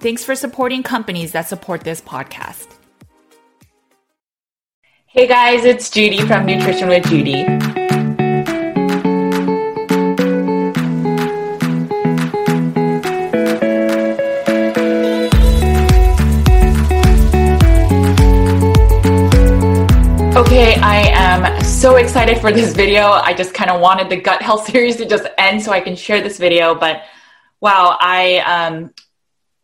Thanks for supporting companies that support this podcast. Hey guys, it's Judy from Nutrition with Judy. Okay, I am so excited for this video. I just kind of wanted the gut health series to just end so I can share this video, but wow, I um,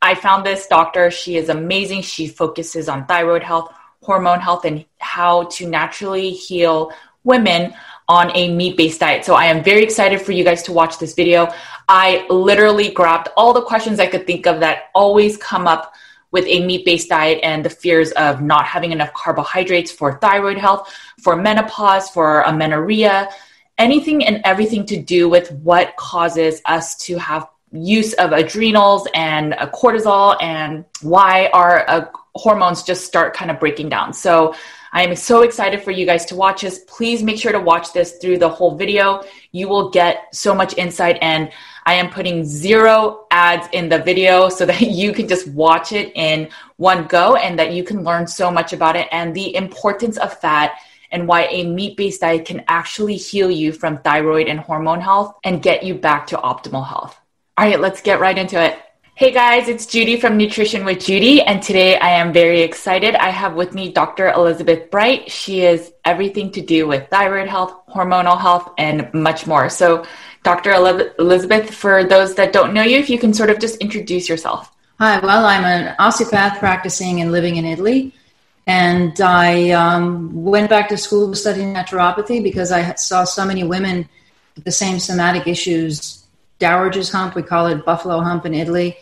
I found this doctor. She is amazing. She focuses on thyroid health, hormone health, and how to naturally heal women on a meat based diet. So I am very excited for you guys to watch this video. I literally grabbed all the questions I could think of that always come up with a meat based diet and the fears of not having enough carbohydrates for thyroid health, for menopause, for amenorrhea, anything and everything to do with what causes us to have use of adrenals and uh, cortisol and why our uh, hormones just start kind of breaking down. So I am so excited for you guys to watch this. Please make sure to watch this through the whole video. You will get so much insight and I am putting zero ads in the video so that you can just watch it in one go and that you can learn so much about it and the importance of fat and why a meat based diet can actually heal you from thyroid and hormone health and get you back to optimal health. All right, let's get right into it. Hey guys, it's Judy from Nutrition with Judy, and today I am very excited. I have with me Dr. Elizabeth Bright. She is everything to do with thyroid health, hormonal health, and much more. So, Dr. Elizabeth, for those that don't know you, if you can sort of just introduce yourself. Hi, well, I'm an osteopath practicing and living in Italy. And I um, went back to school to study naturopathy because I saw so many women with the same somatic issues dowager's hump. We call it buffalo hump in Italy.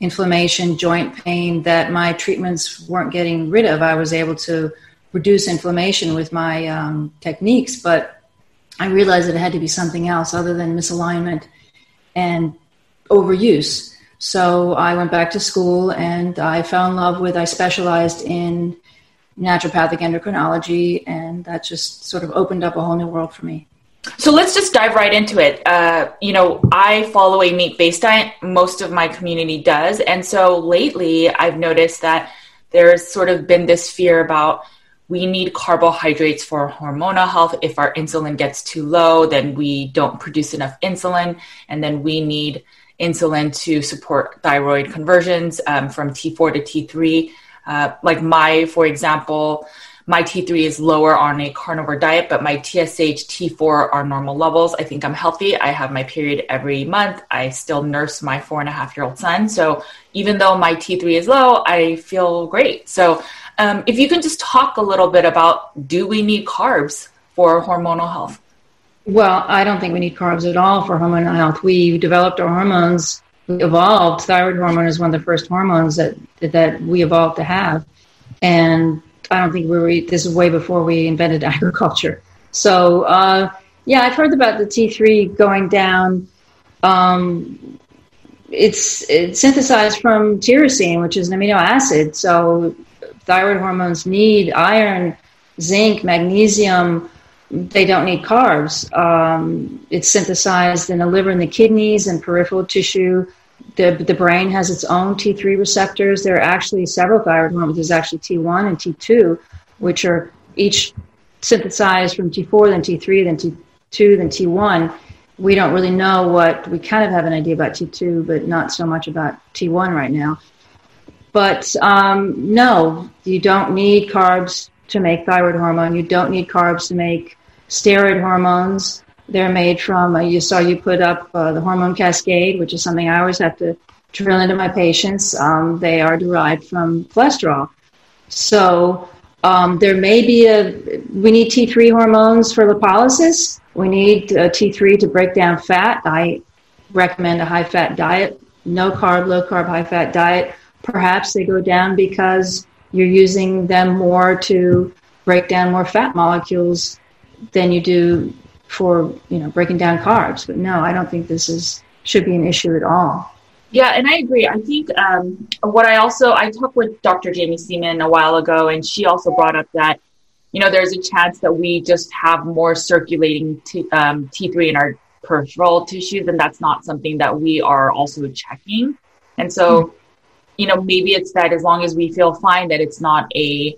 Inflammation, joint pain that my treatments weren't getting rid of. I was able to reduce inflammation with my um, techniques, but I realized that it had to be something else other than misalignment and overuse. So I went back to school and I fell in love with, I specialized in naturopathic endocrinology, and that just sort of opened up a whole new world for me. So let's just dive right into it. Uh, you know, I follow a meat based diet. Most of my community does. And so lately, I've noticed that there's sort of been this fear about we need carbohydrates for hormonal health. If our insulin gets too low, then we don't produce enough insulin. And then we need insulin to support thyroid conversions um, from T4 to T3. Uh, like my, for example, my T3 is lower on a carnivore diet, but my TSH, T4 are normal levels. I think I'm healthy. I have my period every month. I still nurse my four and a half year old son. So even though my T3 is low, I feel great. So um, if you can just talk a little bit about do we need carbs for hormonal health? Well, I don't think we need carbs at all for hormonal health. We developed our hormones, we evolved. Thyroid hormone is one of the first hormones that that we evolved to have, and I don't think we were, this is way before we invented agriculture. So, uh, yeah, I've heard about the T3 going down. Um, it's, it's synthesized from tyrosine, which is an amino acid. So, thyroid hormones need iron, zinc, magnesium, they don't need carbs. Um, it's synthesized in the liver and the kidneys and peripheral tissue. The, the brain has its own T3 receptors. There are actually several thyroid hormones. There's actually T1 and T2, which are each synthesized from T4, then T3, then T2, then T1. We don't really know what, we kind of have an idea about T2, but not so much about T1 right now. But um, no, you don't need carbs to make thyroid hormone. You don't need carbs to make steroid hormones. They're made from, uh, you saw you put up uh, the hormone cascade, which is something I always have to drill into my patients. Um, they are derived from cholesterol. So um, there may be a, we need T3 hormones for lipolysis. We need uh, T3 to break down fat. I recommend a high fat diet, no carb, low carb, high fat diet. Perhaps they go down because you're using them more to break down more fat molecules than you do for you know breaking down carbs. But no, I don't think this is should be an issue at all. Yeah, and I agree. I think um, what I also I talked with Dr. Jaime Seeman a while ago, and she also brought up that you know there's a chance that we just have more circulating T, um, T3 in our peripheral tissues, and that's not something that we are also checking. And so, mm-hmm. you know, maybe it's that as long as we feel fine, that it's not a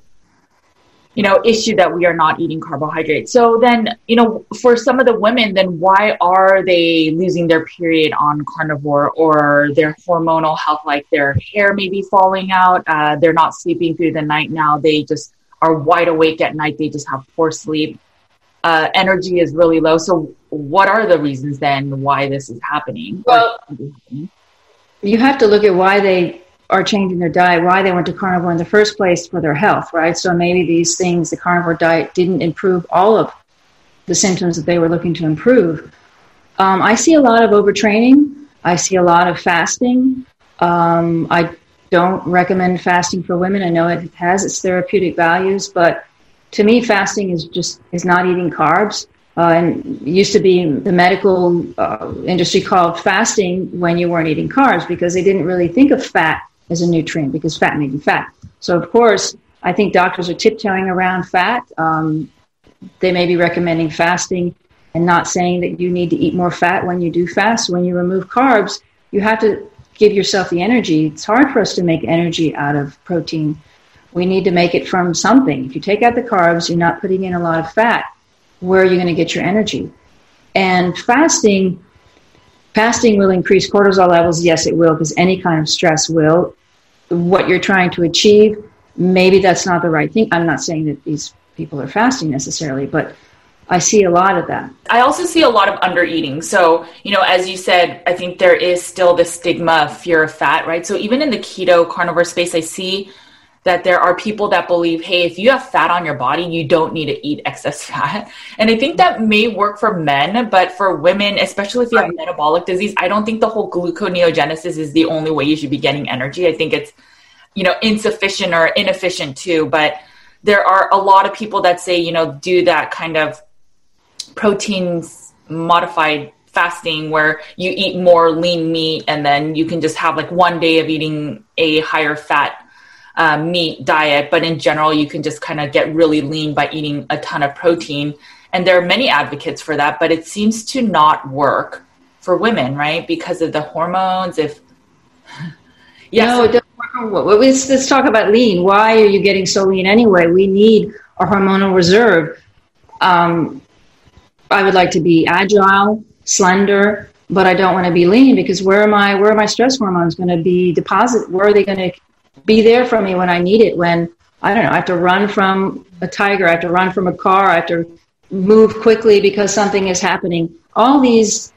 you know issue that we are not eating carbohydrates. So then you know for some of the women then why are they losing their period on carnivore or their hormonal health like their hair may be falling out uh, they're not sleeping through the night now they just are wide awake at night they just have poor sleep uh, energy is really low. So what are the reasons then why this is happening? Well you have to look at why they are changing their diet, why they went to carnivore in the first place for their health, right? So maybe these things, the carnivore diet didn't improve all of the symptoms that they were looking to improve. Um, I see a lot of overtraining. I see a lot of fasting. Um, I don't recommend fasting for women. I know it has its therapeutic values, but to me, fasting is just is not eating carbs. Uh, and used to be the medical uh, industry called fasting when you weren't eating carbs because they didn't really think of fat as a nutrient because fat made you fat. So, of course, I think doctors are tiptoeing around fat. Um, they may be recommending fasting and not saying that you need to eat more fat when you do fast. When you remove carbs, you have to give yourself the energy. It's hard for us to make energy out of protein. We need to make it from something. If you take out the carbs, you're not putting in a lot of fat. Where are you going to get your energy? And fasting, fasting will increase cortisol levels. Yes, it will, because any kind of stress will what you're trying to achieve, maybe that's not the right thing. I'm not saying that these people are fasting necessarily, but I see a lot of that. I also see a lot of under eating. So, you know, as you said, I think there is still the stigma of fear of fat, right? So, even in the keto carnivore space, I see that there are people that believe, hey, if you have fat on your body, you don't need to eat excess fat. And I think that may work for men, but for women, especially if you have metabolic disease, I don't think the whole gluconeogenesis is the only way you should be getting energy. I think it's, you know, insufficient or inefficient too. But there are a lot of people that say, you know, do that kind of proteins modified fasting where you eat more lean meat and then you can just have like one day of eating a higher fat uh, meat diet, but in general, you can just kind of get really lean by eating a ton of protein. And there are many advocates for that, but it seems to not work for women, right? Because of the hormones. If yeah, no, it doesn't work. Let's, let's talk about lean. Why are you getting so lean anyway? We need a hormonal reserve. Um, I would like to be agile, slender, but I don't want to be lean because where are my where are my stress hormones going to be deposit? Where are they going to be there for me when I need it. When I don't know, I have to run from a tiger, I have to run from a car, I have to move quickly because something is happening. All these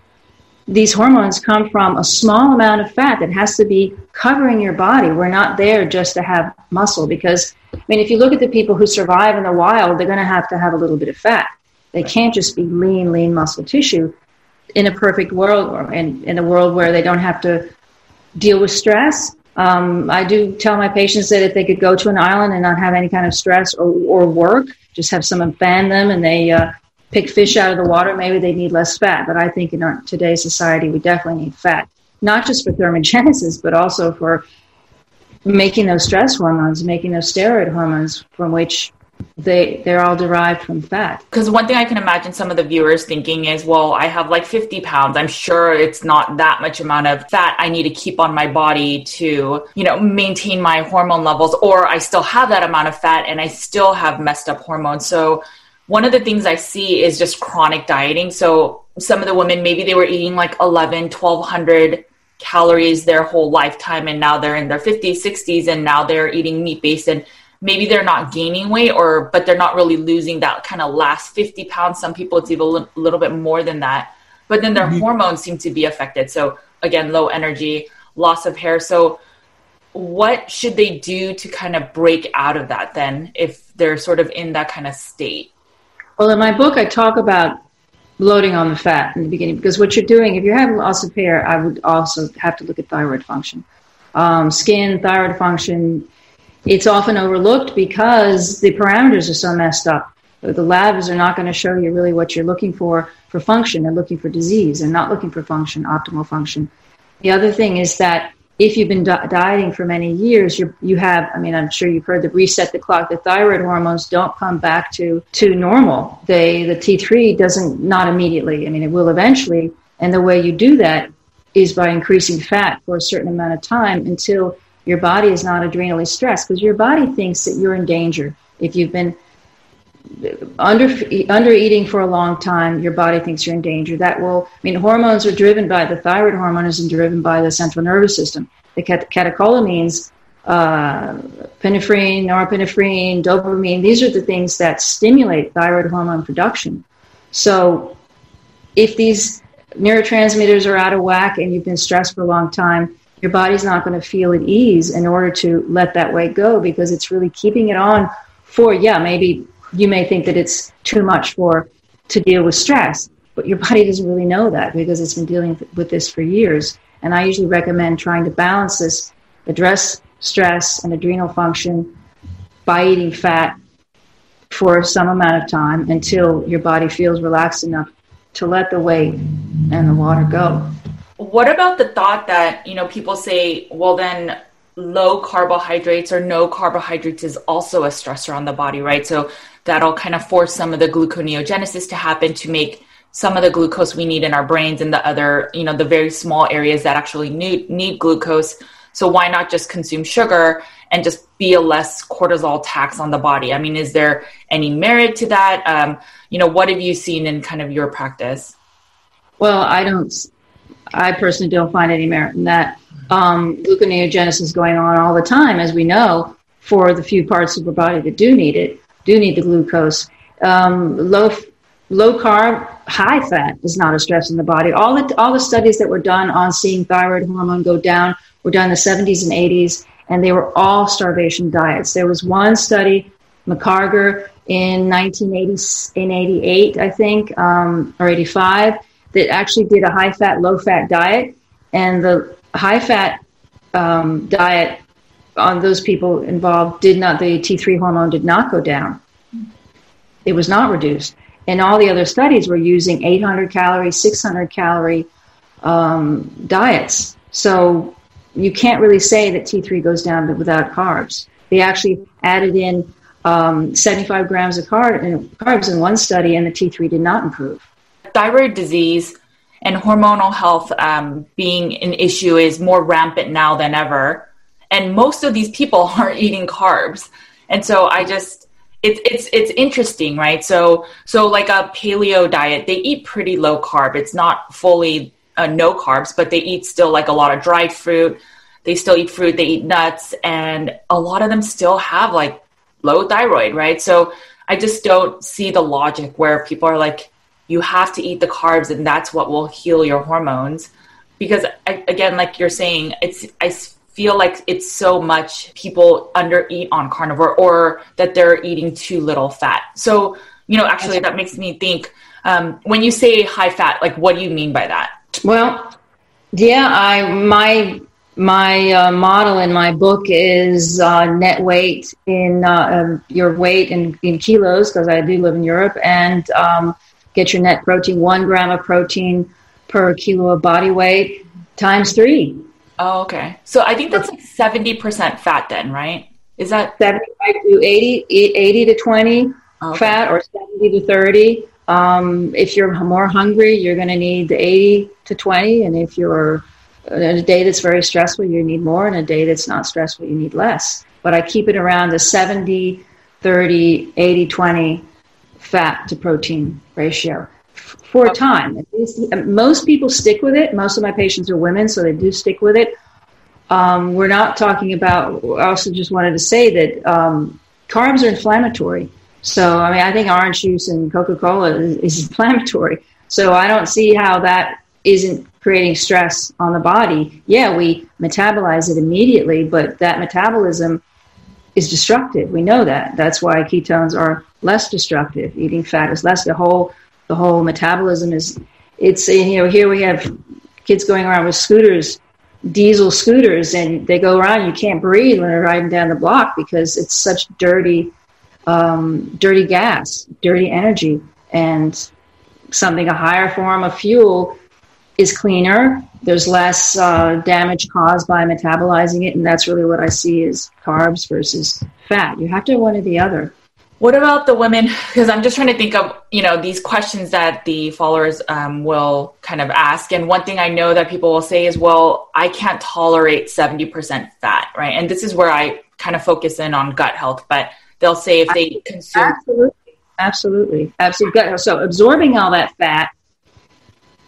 these hormones come from a small amount of fat that has to be covering your body. We're not there just to have muscle because I mean if you look at the people who survive in the wild, they're going to have to have a little bit of fat. They can't just be lean, lean muscle tissue in a perfect world or in, in a world where they don't have to deal with stress um, I do tell my patients that if they could go to an island and not have any kind of stress or, or work, just have someone fan them and they uh, pick fish out of the water, maybe they need less fat. But I think in our today's society, we definitely need fat, not just for thermogenesis, but also for making those stress hormones, making those steroid hormones from which they they're all derived from fat. Because one thing I can imagine some of the viewers thinking is, well, I have like 50 pounds. I'm sure it's not that much amount of fat I need to keep on my body to, you know, maintain my hormone levels, or I still have that amount of fat and I still have messed up hormones. So one of the things I see is just chronic dieting. So some of the women, maybe they were eating like 11, 1200 calories their whole lifetime and now they're in their 50s 60s and now they're eating meat based and maybe they're not gaining weight or but they're not really losing that kind of last 50 pounds. Some people it's even a little bit more than that. But then their mm-hmm. hormones seem to be affected. So again low energy loss of hair. So what should they do to kind of break out of that then if they're sort of in that kind of state? Well in my book i talk about loading on the fat in the beginning because what you're doing if you're having loss of hair i would also have to look at thyroid function. Um, skin thyroid function it's often overlooked because the parameters are so messed up. The labs are not going to show you really what you're looking for for function. They're looking for disease. They're not looking for function, optimal function. The other thing is that if you've been di- dieting for many years, you you have. I mean, I'm sure you've heard the reset the clock. The thyroid hormones don't come back to to normal. They the T3 doesn't not immediately. I mean, it will eventually. And the way you do that is by increasing fat for a certain amount of time until your body is not adrenally stressed because your body thinks that you're in danger. If you've been under under eating for a long time, your body thinks you're in danger. That will I mean hormones are driven by the thyroid hormone is driven by the central nervous system. The catecholamines, uh, epinephrine, norepinephrine, dopamine. These are the things that stimulate thyroid hormone production. So, if these neurotransmitters are out of whack and you've been stressed for a long time, your body's not going to feel at ease in order to let that weight go because it's really keeping it on for yeah maybe you may think that it's too much for to deal with stress but your body doesn't really know that because it's been dealing with this for years. And i usually recommend trying to balance this address stress and adrenal function by eating fat for some amount of time until your body feels relaxed enough to let the weight and the water go what about the thought that, you know, people say, well, then low carbohydrates or no carbohydrates is also a stressor on the body, right? So that'll kind of force some of the gluconeogenesis to happen to make some of the glucose we need in our brains and the other, you know, the very small areas that actually need, need glucose. So why not just consume sugar and just be a less cortisol tax on the body? I mean, is there any merit to that? Um, you know, what have you seen in kind of your practice? Well, I don't I personally don't find any merit in that. Um, gluconeogenesis is going on all the time, as we know, for the few parts of the body that do need it, do need the glucose. Um, low, low carb, high fat is not a stress in the body. All the, all the studies that were done on seeing thyroid hormone go down were done in the 70s and 80s, and they were all starvation diets. There was one study, McCargar, in 1988, I think, um, or 85 that actually did a high fat, low fat diet. And the high fat um, diet on those people involved did not, the T3 hormone did not go down. It was not reduced. And all the other studies were using 800 calorie, 600 calorie um, diets. So you can't really say that T3 goes down without carbs. They actually added in um, 75 grams of carbs in one study, and the T3 did not improve thyroid disease and hormonal health um, being an issue is more rampant now than ever. And most of these people are eating carbs. And so I just, it's, it's, it's interesting, right? So, so like a paleo diet, they eat pretty low carb. It's not fully uh, no carbs, but they eat still like a lot of dried fruit. They still eat fruit, they eat nuts, and a lot of them still have like low thyroid, right? So I just don't see the logic where people are like, you have to eat the carbs and that's what will heal your hormones. Because I, again like you're saying it's i feel like it's so much people under eat on carnivore or that they're eating too little fat. So you know actually that makes me think um, when you say high fat like what do you mean by that? Well yeah i my my uh, model in my book is uh, net weight in uh, um, your weight in, in kilos because I do live in Europe and um, get your net protein, one gram of protein per kilo of body weight times three. Oh, okay. So I think that's like 70% fat then, right? Is that 75 to 80, 80 to 20 okay. fat or 70 to 30. Um, if you're more hungry, you're going to need the 80 to 20. And if you're in a day that's very stressful, you need more. And a day that's not stressful, you need less. But I keep it around the 70, 30, 80, 20 fat to protein ratio for a time. Most people stick with it. Most of my patients are women, so they do stick with it. Um, we're not talking about, I also just wanted to say that um, carbs are inflammatory. So, I mean, I think orange juice and Coca Cola is, is inflammatory. So, I don't see how that isn't creating stress on the body. Yeah, we metabolize it immediately, but that metabolism is destructive. We know that. That's why ketones are less destructive. Eating fat is less. The whole the whole metabolism is. It's you know here we have kids going around with scooters, diesel scooters, and they go around. You can't breathe when they're riding down the block because it's such dirty um, dirty gas, dirty energy, and something a higher form of fuel is cleaner. There's less uh, damage caused by metabolizing it, and that's really what I see is carbs versus fat. You have to have one or the other. What about the women? Because I'm just trying to think of you know these questions that the followers um, will kind of ask, and one thing I know that people will say is, "Well, I can't tolerate 70% fat," right? And this is where I kind of focus in on gut health, but they'll say if they consume absolutely absolutely absolutely so absorbing all that fat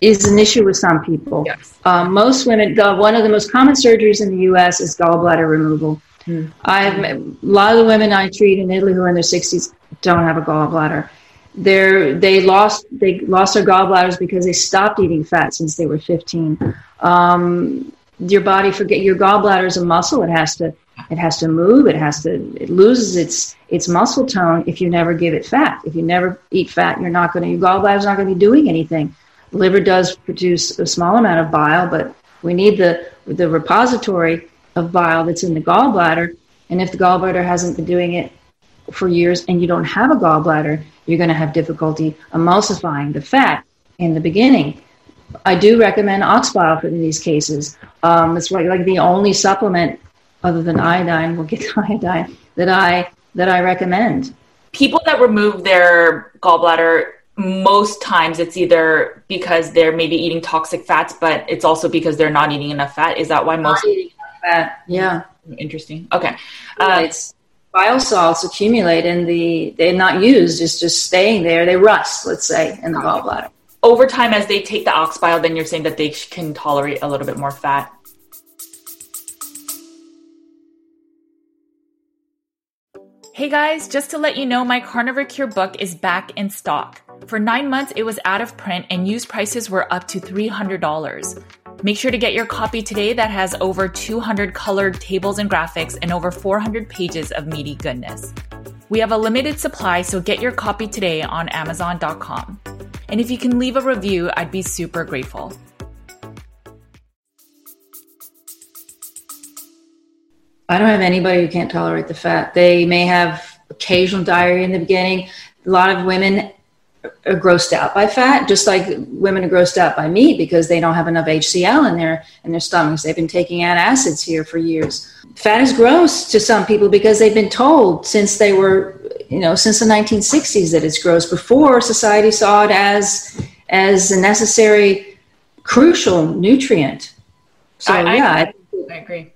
is an issue with some people yes. um, most women one of the most common surgeries in the us is gallbladder removal mm. i've a lot of the women i treat in italy who are in their 60s don't have a gallbladder they're, they lost they lost their gallbladders because they stopped eating fat since they were 15 um, your body forget your gallbladder is a muscle it has to it has to move. It has to. It loses its its muscle tone if you never give it fat. If you never eat fat, you're not going to. Your gallbladder's not going to be doing anything. Liver does produce a small amount of bile, but we need the the repository of bile that's in the gallbladder. And if the gallbladder hasn't been doing it for years, and you don't have a gallbladder, you're going to have difficulty emulsifying the fat in the beginning. I do recommend ox bile for these cases. Um, it's like, like the only supplement other than iodine, we'll get iodine, that I that I recommend. People that remove their gallbladder, most times it's either because they're maybe eating toxic fats, but it's also because they're not eating enough fat. Is that why most not eating enough fat? Yeah. Interesting. Okay. Uh, it's bile salts accumulate in the they're not used, it's just staying there. They rust, let's say, in the gallbladder. Over time, as they take the ox bile, then you're saying that they can tolerate a little bit more fat. Hey guys, just to let you know, my Carnivore Cure book is back in stock. For nine months, it was out of print and used prices were up to $300. Make sure to get your copy today that has over 200 colored tables and graphics and over 400 pages of meaty goodness. We have a limited supply, so get your copy today on Amazon.com. And if you can leave a review, I'd be super grateful. I don't have anybody who can't tolerate the fat. They may have occasional diarrhea in the beginning. A lot of women are grossed out by fat, just like women are grossed out by meat because they don't have enough HCl in their in their stomachs. They've been taking antacids here for years. Fat is gross to some people because they've been told since they were, you know, since the 1960s that it's gross. Before society saw it as as a necessary, crucial nutrient. So I, yeah, I, I agree.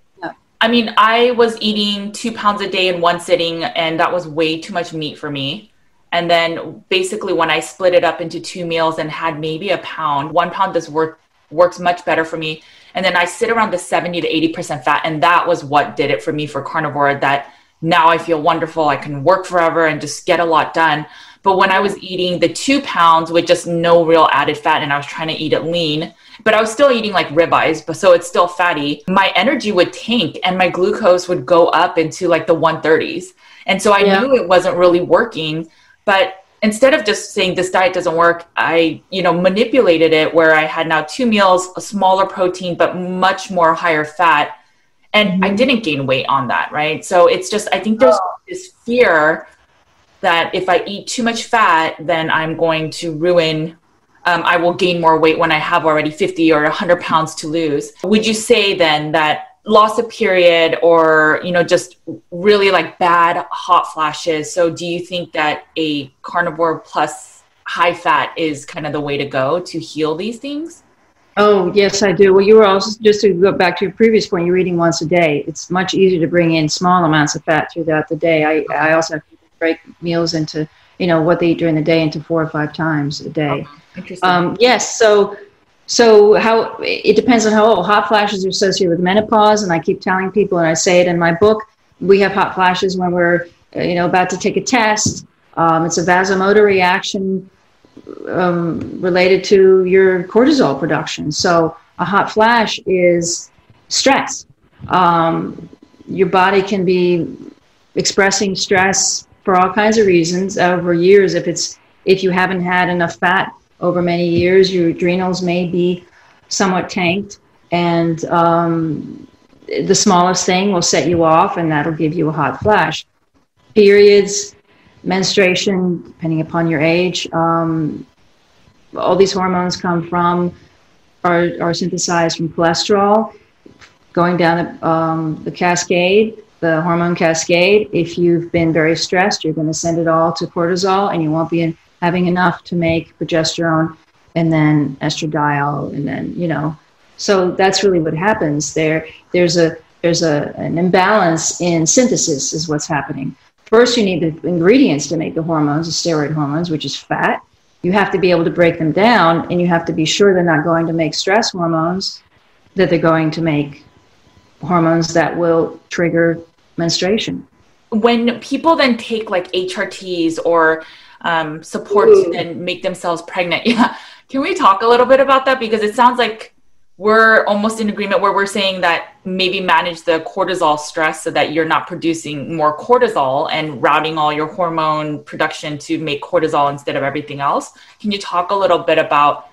I mean, I was eating two pounds a day in one sitting, and that was way too much meat for me. And then basically, when I split it up into two meals and had maybe a pound, one pound does work works much better for me. And then I sit around the 70 to 80% fat. And that was what did it for me for carnivore that now I feel wonderful. I can work forever and just get a lot done. But when I was eating the two pounds with just no real added fat and I was trying to eat it lean, but I was still eating like ribeyes, but so it's still fatty. My energy would tank and my glucose would go up into like the 130s. And so I yeah. knew it wasn't really working. But instead of just saying this diet doesn't work, I, you know, manipulated it where I had now two meals, a smaller protein, but much more higher fat. And mm-hmm. I didn't gain weight on that, right? So it's just, I think there's oh. this fear that if I eat too much fat, then I'm going to ruin um, I will gain more weight when I have already 50 or 100 pounds to lose. Would you say then that loss of period or you know just really like bad hot flashes. So do you think that a carnivore plus high fat is kind of the way to go to heal these things? Oh yes i do. Well you were also just to go back to your previous point you're eating once a day. It's much easier to bring in small amounts of fat throughout the day. I, I also break meals into you know what they eat during the day into four or five times a day. Oh, um, yes so so how it depends on how old. Hot flashes are associated with menopause, and I keep telling people, and I say it in my book. We have hot flashes when we're, uh, you know, about to take a test. Um, it's a vasomotor reaction um, related to your cortisol production. So a hot flash is stress. Um, your body can be expressing stress for all kinds of reasons over years. If it's if you haven't had enough fat over many years. Your adrenals may be somewhat tanked, and um, the smallest thing will set you off, and that'll give you a hot flash. Periods, menstruation, depending upon your age, um, all these hormones come from are, are synthesized from cholesterol going down the, um, the cascade the hormone cascade if you've been very stressed you're going to send it all to cortisol and you won't be in having enough to make progesterone and then estradiol and then you know. So that's really what happens. There there's a there's a an imbalance in synthesis is what's happening. First you need the ingredients to make the hormones the steroid hormones which is fat. You have to be able to break them down and you have to be sure they're not going to make stress hormones that they're going to make hormones that will trigger menstruation. When people then take like hrts or um, support Ooh. to then make themselves pregnant. Yeah. Can we talk a little bit about that? Because it sounds like we're almost in agreement where we're saying that maybe manage the cortisol stress so that you're not producing more cortisol and routing all your hormone production to make cortisol instead of everything else. Can you talk a little bit about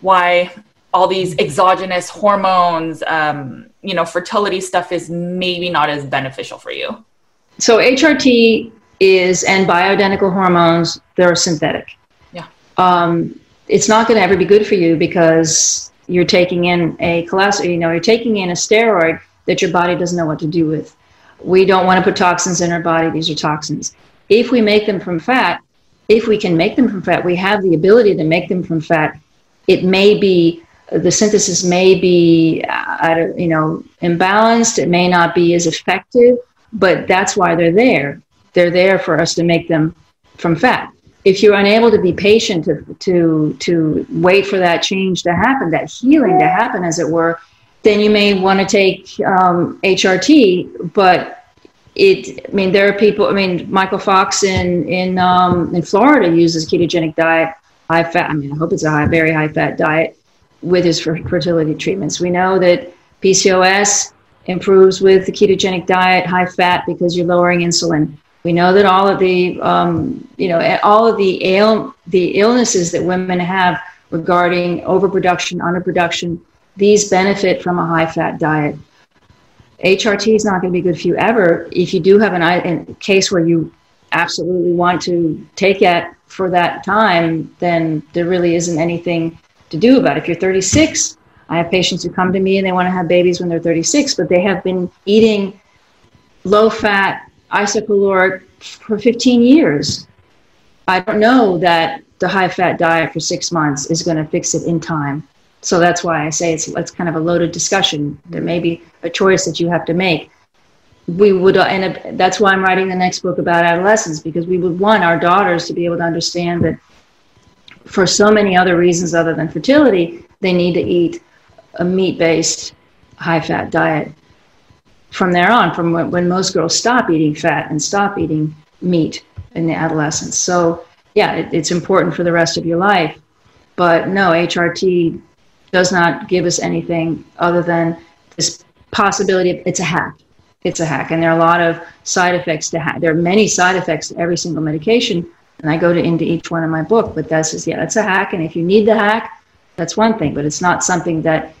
why all these exogenous hormones, um, you know, fertility stuff is maybe not as beneficial for you? So HRT is and bioidentical hormones they're synthetic. Yeah. Um, it's not going to ever be good for you because you're taking in a cholesterol you know you're taking in a steroid that your body doesn't know what to do with. We don't want to put toxins in our body these are toxins. If we make them from fat if we can make them from fat we have the ability to make them from fat. It may be the synthesis may be uh, you know imbalanced it may not be as effective but that's why they're there they're there for us to make them from fat. If you're unable to be patient to, to, to wait for that change to happen, that healing to happen, as it were, then you may want to take um, HRT. But it, I mean, there are people. I mean, Michael Fox in in um, in Florida uses ketogenic diet, high fat. I mean, I hope it's a high, very high fat diet with his fertility treatments. We know that PCOS improves with the ketogenic diet, high fat, because you're lowering insulin. We know that all of the, um, you know, all of the ail- the illnesses that women have regarding overproduction, underproduction, these benefit from a high fat diet. HRT is not going to be good for you ever. If you do have an a case where you absolutely want to take it for that time, then there really isn't anything to do about it. If you're 36, I have patients who come to me and they want to have babies when they're 36, but they have been eating low fat, isocaloric for 15 years. I don't know that the high fat diet for six months is going to fix it in time. So that's why I say it's, it's kind of a loaded discussion. There may be a choice that you have to make. We would, and that's why I'm writing the next book about adolescence because we would want our daughters to be able to understand that for so many other reasons other than fertility, they need to eat a meat based high fat diet from there on, from when, when most girls stop eating fat and stop eating meat in the adolescence. So, yeah, it, it's important for the rest of your life. But no, HRT does not give us anything other than this possibility of it's a hack. It's a hack. And there are a lot of side effects to hack. There are many side effects to every single medication. And I go to, into each one in my book, but that's just, yeah, it's a hack. And if you need the hack, that's one thing, but it's not something that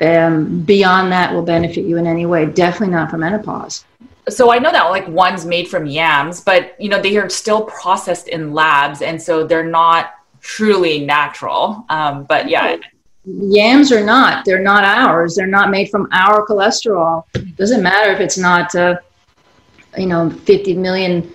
um, beyond that will benefit you in any way. Definitely not for menopause. So I know that like one's made from yams, but you know they are still processed in labs, and so they're not truly natural. Um, but yeah, Yams are not. They're not ours. They're not made from our cholesterol. It doesn't matter if it's not, uh, you know, 50 million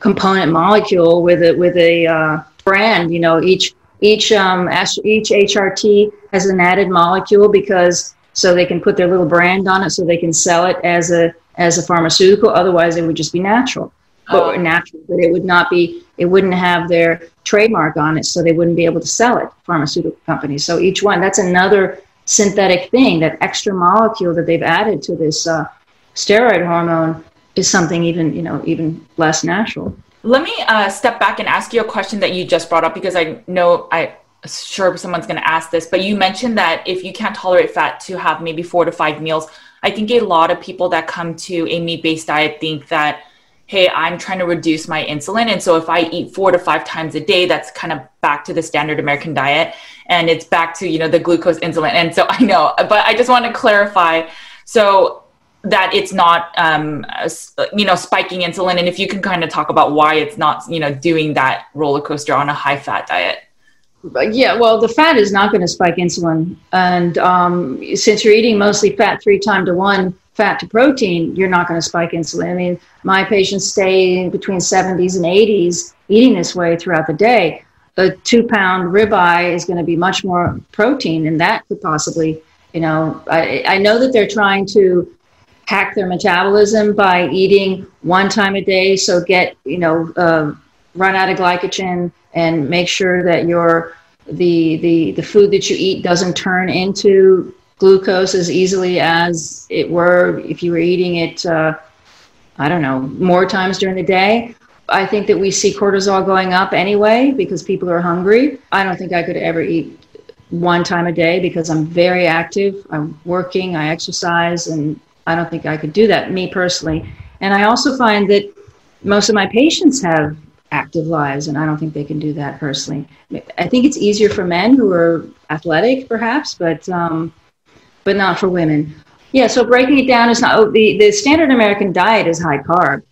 component molecule with a with a uh, brand. You know, each each um, each HRT has an added molecule because so they can put their little brand on it, so they can sell it as a as a pharmaceutical. Otherwise, it would just be natural, but oh. natural. But it would not be. It wouldn't have their trademark on it, so they wouldn't be able to sell it. Pharmaceutical companies. So each one. That's another synthetic thing. That extra molecule that they've added to this uh, steroid hormone is something even you know even less natural. Let me uh, step back and ask you a question that you just brought up because I know I sure someone's going to ask this, but you mentioned that if you can't tolerate fat, to have maybe four to five meals. I think a lot of people that come to a meat based diet think that, hey, I'm trying to reduce my insulin. And so if I eat four to five times a day, that's kind of back to the standard American diet. And it's back to, you know, the glucose insulin. And so I know, but I just want to clarify. So that it's not um, you know spiking insulin and if you can kind of talk about why it's not you know doing that roller coaster on a high fat diet yeah well the fat is not going to spike insulin. And um, since you're eating mostly fat three times to one fat to protein you're not going to spike insulin. I mean my patients stay between 70s and 80s eating this way throughout the day. A two pound ribeye is going to be much more protein and that could possibly you know. I, I know that they're trying to hack their metabolism by eating one time a day. So get, you know, uh, run out of glycogen and make sure that your the, the, the food that you eat doesn't turn into glucose as easily as it were if you were eating it, uh, I don't know, more times during the day. I think that we see cortisol going up anyway because people are hungry. I don't think I could ever eat one time a day because I'm very active. I'm working, I exercise, and I don't think I could do that, me personally. And I also find that most of my patients have active lives, and I don't think they can do that personally. I think it's easier for men who are athletic, perhaps, but um, but not for women. Yeah, so breaking it down is not oh, the the standard American diet is high carb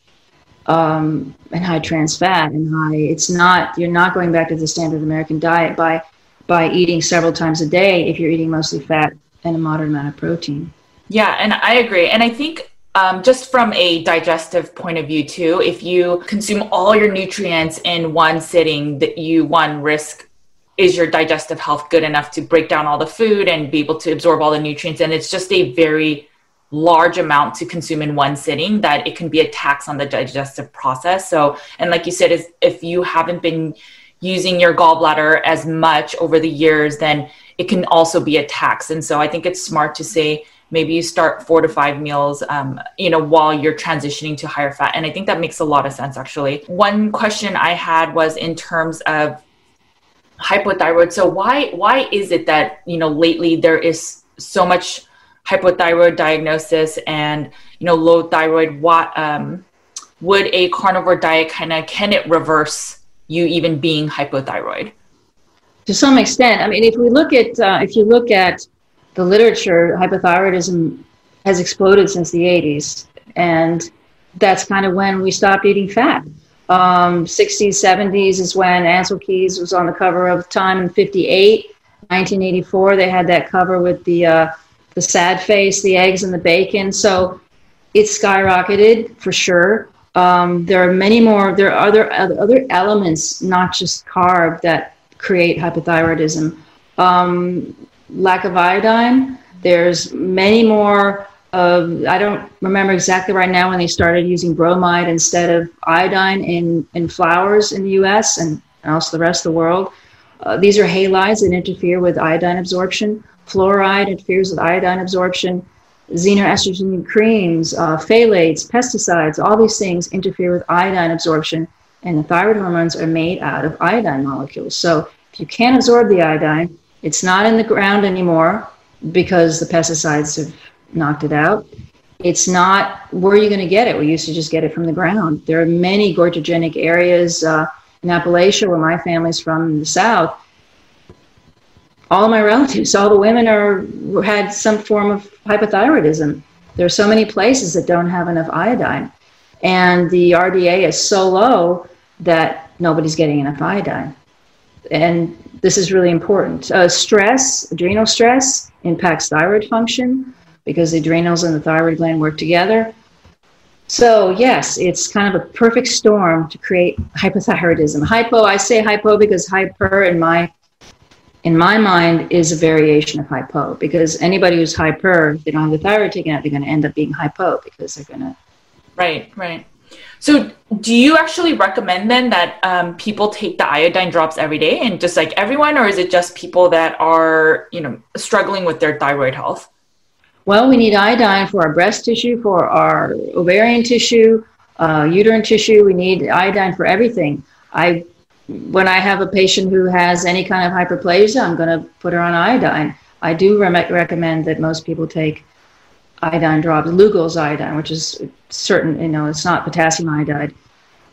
um, and high trans fat and high. It's not you're not going back to the standard American diet by by eating several times a day if you're eating mostly fat and a moderate amount of protein. Yeah, and I agree. And I think um, just from a digestive point of view too, if you consume all your nutrients in one sitting, that you one risk is your digestive health good enough to break down all the food and be able to absorb all the nutrients. And it's just a very large amount to consume in one sitting that it can be a tax on the digestive process. So, and like you said, is if you haven't been using your gallbladder as much over the years, then it can also be a tax. And so I think it's smart to say, maybe you start four to five meals um, you know while you're transitioning to higher fat. And i think that makes a lot of sense actually. One question i had was in terms of hypothyroid. So why why is it that you know lately there is so much hypothyroid diagnosis and you know low thyroid? What um, would a carnivore diet kind of can it reverse you even being hypothyroid? To some extent. I mean if we look at uh, if you look at the literature, hypothyroidism has exploded since the 80s. And that's kind of when we stopped eating fat. Um, 60s, 70s is when Ancel Keys was on the cover of Time in 58. 1984, they had that cover with the, uh, the sad face, the eggs, and the bacon. So it skyrocketed for sure. Um, there are many more, there are other, other elements, not just carb, that create hypothyroidism. Um, lack of iodine. There's many more of, I don't remember exactly right now when they started using bromide instead of iodine in, in flours in the US and also the rest of the world. Uh, these are halides that interfere with iodine absorption. Fluoride interferes with iodine absorption. Xenoestrogen creams, uh, phthalates, pesticides, all these things interfere with iodine absorption. And the thyroid hormones are made out of iodine molecules. So if you can't absorb the iodine, it's not in the ground anymore because the pesticides have knocked it out. It's not where are you going to get it? We used to just get it from the ground. There are many goitrogenic areas uh, in Appalachia, where my family's from in the south. All my relatives, all the women are had some form of hypothyroidism. There are so many places that don't have enough iodine, and the RDA is so low that nobody's getting enough iodine and this is really important. Uh, stress, adrenal stress, impacts thyroid function because the adrenals and the thyroid gland work together. So, yes, it's kind of a perfect storm to create hypothyroidism. Hypo, I say hypo because hyper in my in my mind is a variation of hypo because anybody who's hyper, they don't have the thyroid taken out, they're going to end up being hypo because they're going to. Right, right. So, do you actually recommend then that um, people take the iodine drops every day and just like everyone, or is it just people that are, you know, struggling with their thyroid health? Well, we need iodine for our breast tissue, for our ovarian tissue, uh, uterine tissue. We need iodine for everything. I, when I have a patient who has any kind of hyperplasia, I'm going to put her on iodine. I do re- recommend that most people take iodine drops, Lugol's iodine, which is certain, you know, it's not potassium iodide.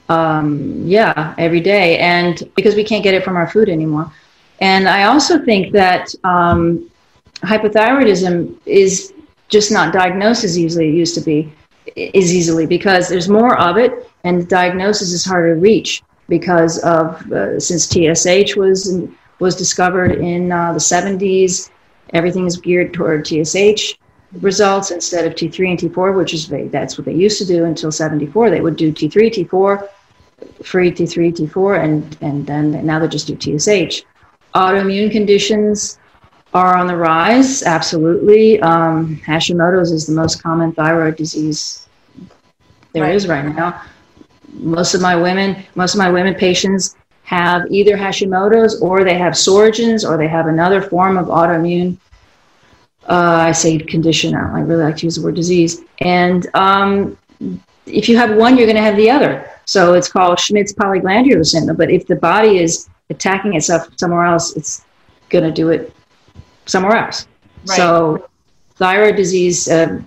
Um, yeah, every day, and because we can't get it from our food anymore. And I also think that um, hypothyroidism is just not diagnosed as easily as it used to be, is easily because there's more of it, and diagnosis is harder to reach because of uh, since TSH was was discovered in uh, the 70s, everything is geared toward TSH results instead of T3 and T4, which is that's what they used to do until 74. They would do T3, T4, free T3, T4, and and then now they just do TSH. Autoimmune conditions are on the rise, absolutely. Um, Hashimoto's is the most common thyroid disease there right. is right now. Most of my women, most of my women patients have either Hashimoto's or they have Sjögren's or they have another form of autoimmune uh, I say condition. I really like to use the word disease. And um, if you have one, you're going to have the other. So it's called Schmidt's polyglandular syndrome. But if the body is attacking itself somewhere else, it's going to do it somewhere else. Right. So thyroid disease, uh,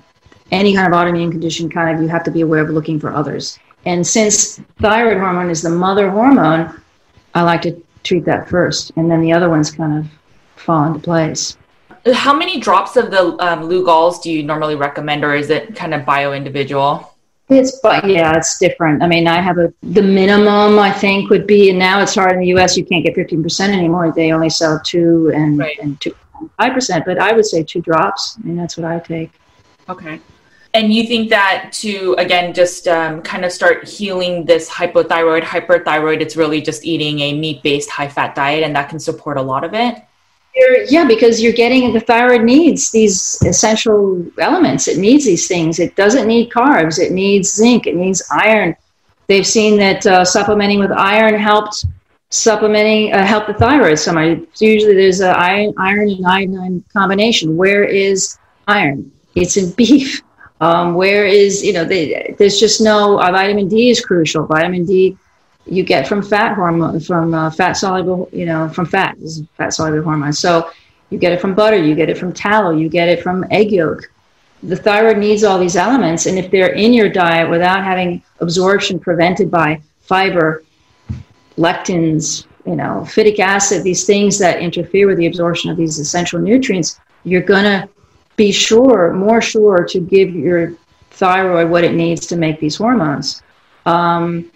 any kind of autoimmune condition, kind of you have to be aware of looking for others. And since thyroid hormone is the mother hormone, I like to treat that first, and then the other ones kind of fall into place. How many drops of the um, Lugol's do you normally recommend, or is it kind of bio individual? It's but yeah, it's different. I mean, I have a the minimum I think would be, and now it's hard in the U.S. You can't get fifteen percent anymore. They only sell two and right. and two five percent. But I would say two drops. I mean, that's what I take. Okay. And you think that to again just um, kind of start healing this hypothyroid, hyperthyroid, it's really just eating a meat-based, high-fat diet, and that can support a lot of it. You're, yeah, because you're getting the thyroid needs these essential elements. It needs these things. It doesn't need carbs. It needs zinc. It needs iron. They've seen that uh, supplementing with iron helped supplementing uh, help the thyroid so. Usually there's a iron, iron and iodine combination. Where is iron? It's in beef. Um, where is you know they, there's just no uh, vitamin D is crucial. Vitamin D you get from fat hormone, from uh, fat soluble, you know, from fat, is fat soluble hormone. So you get it from butter, you get it from tallow, you get it from egg yolk. The thyroid needs all these elements, and if they're in your diet without having absorption prevented by fiber, lectins, you know, phytic acid, these things that interfere with the absorption of these essential nutrients, you're going to be sure, more sure, to give your thyroid what it needs to make these hormones. Um,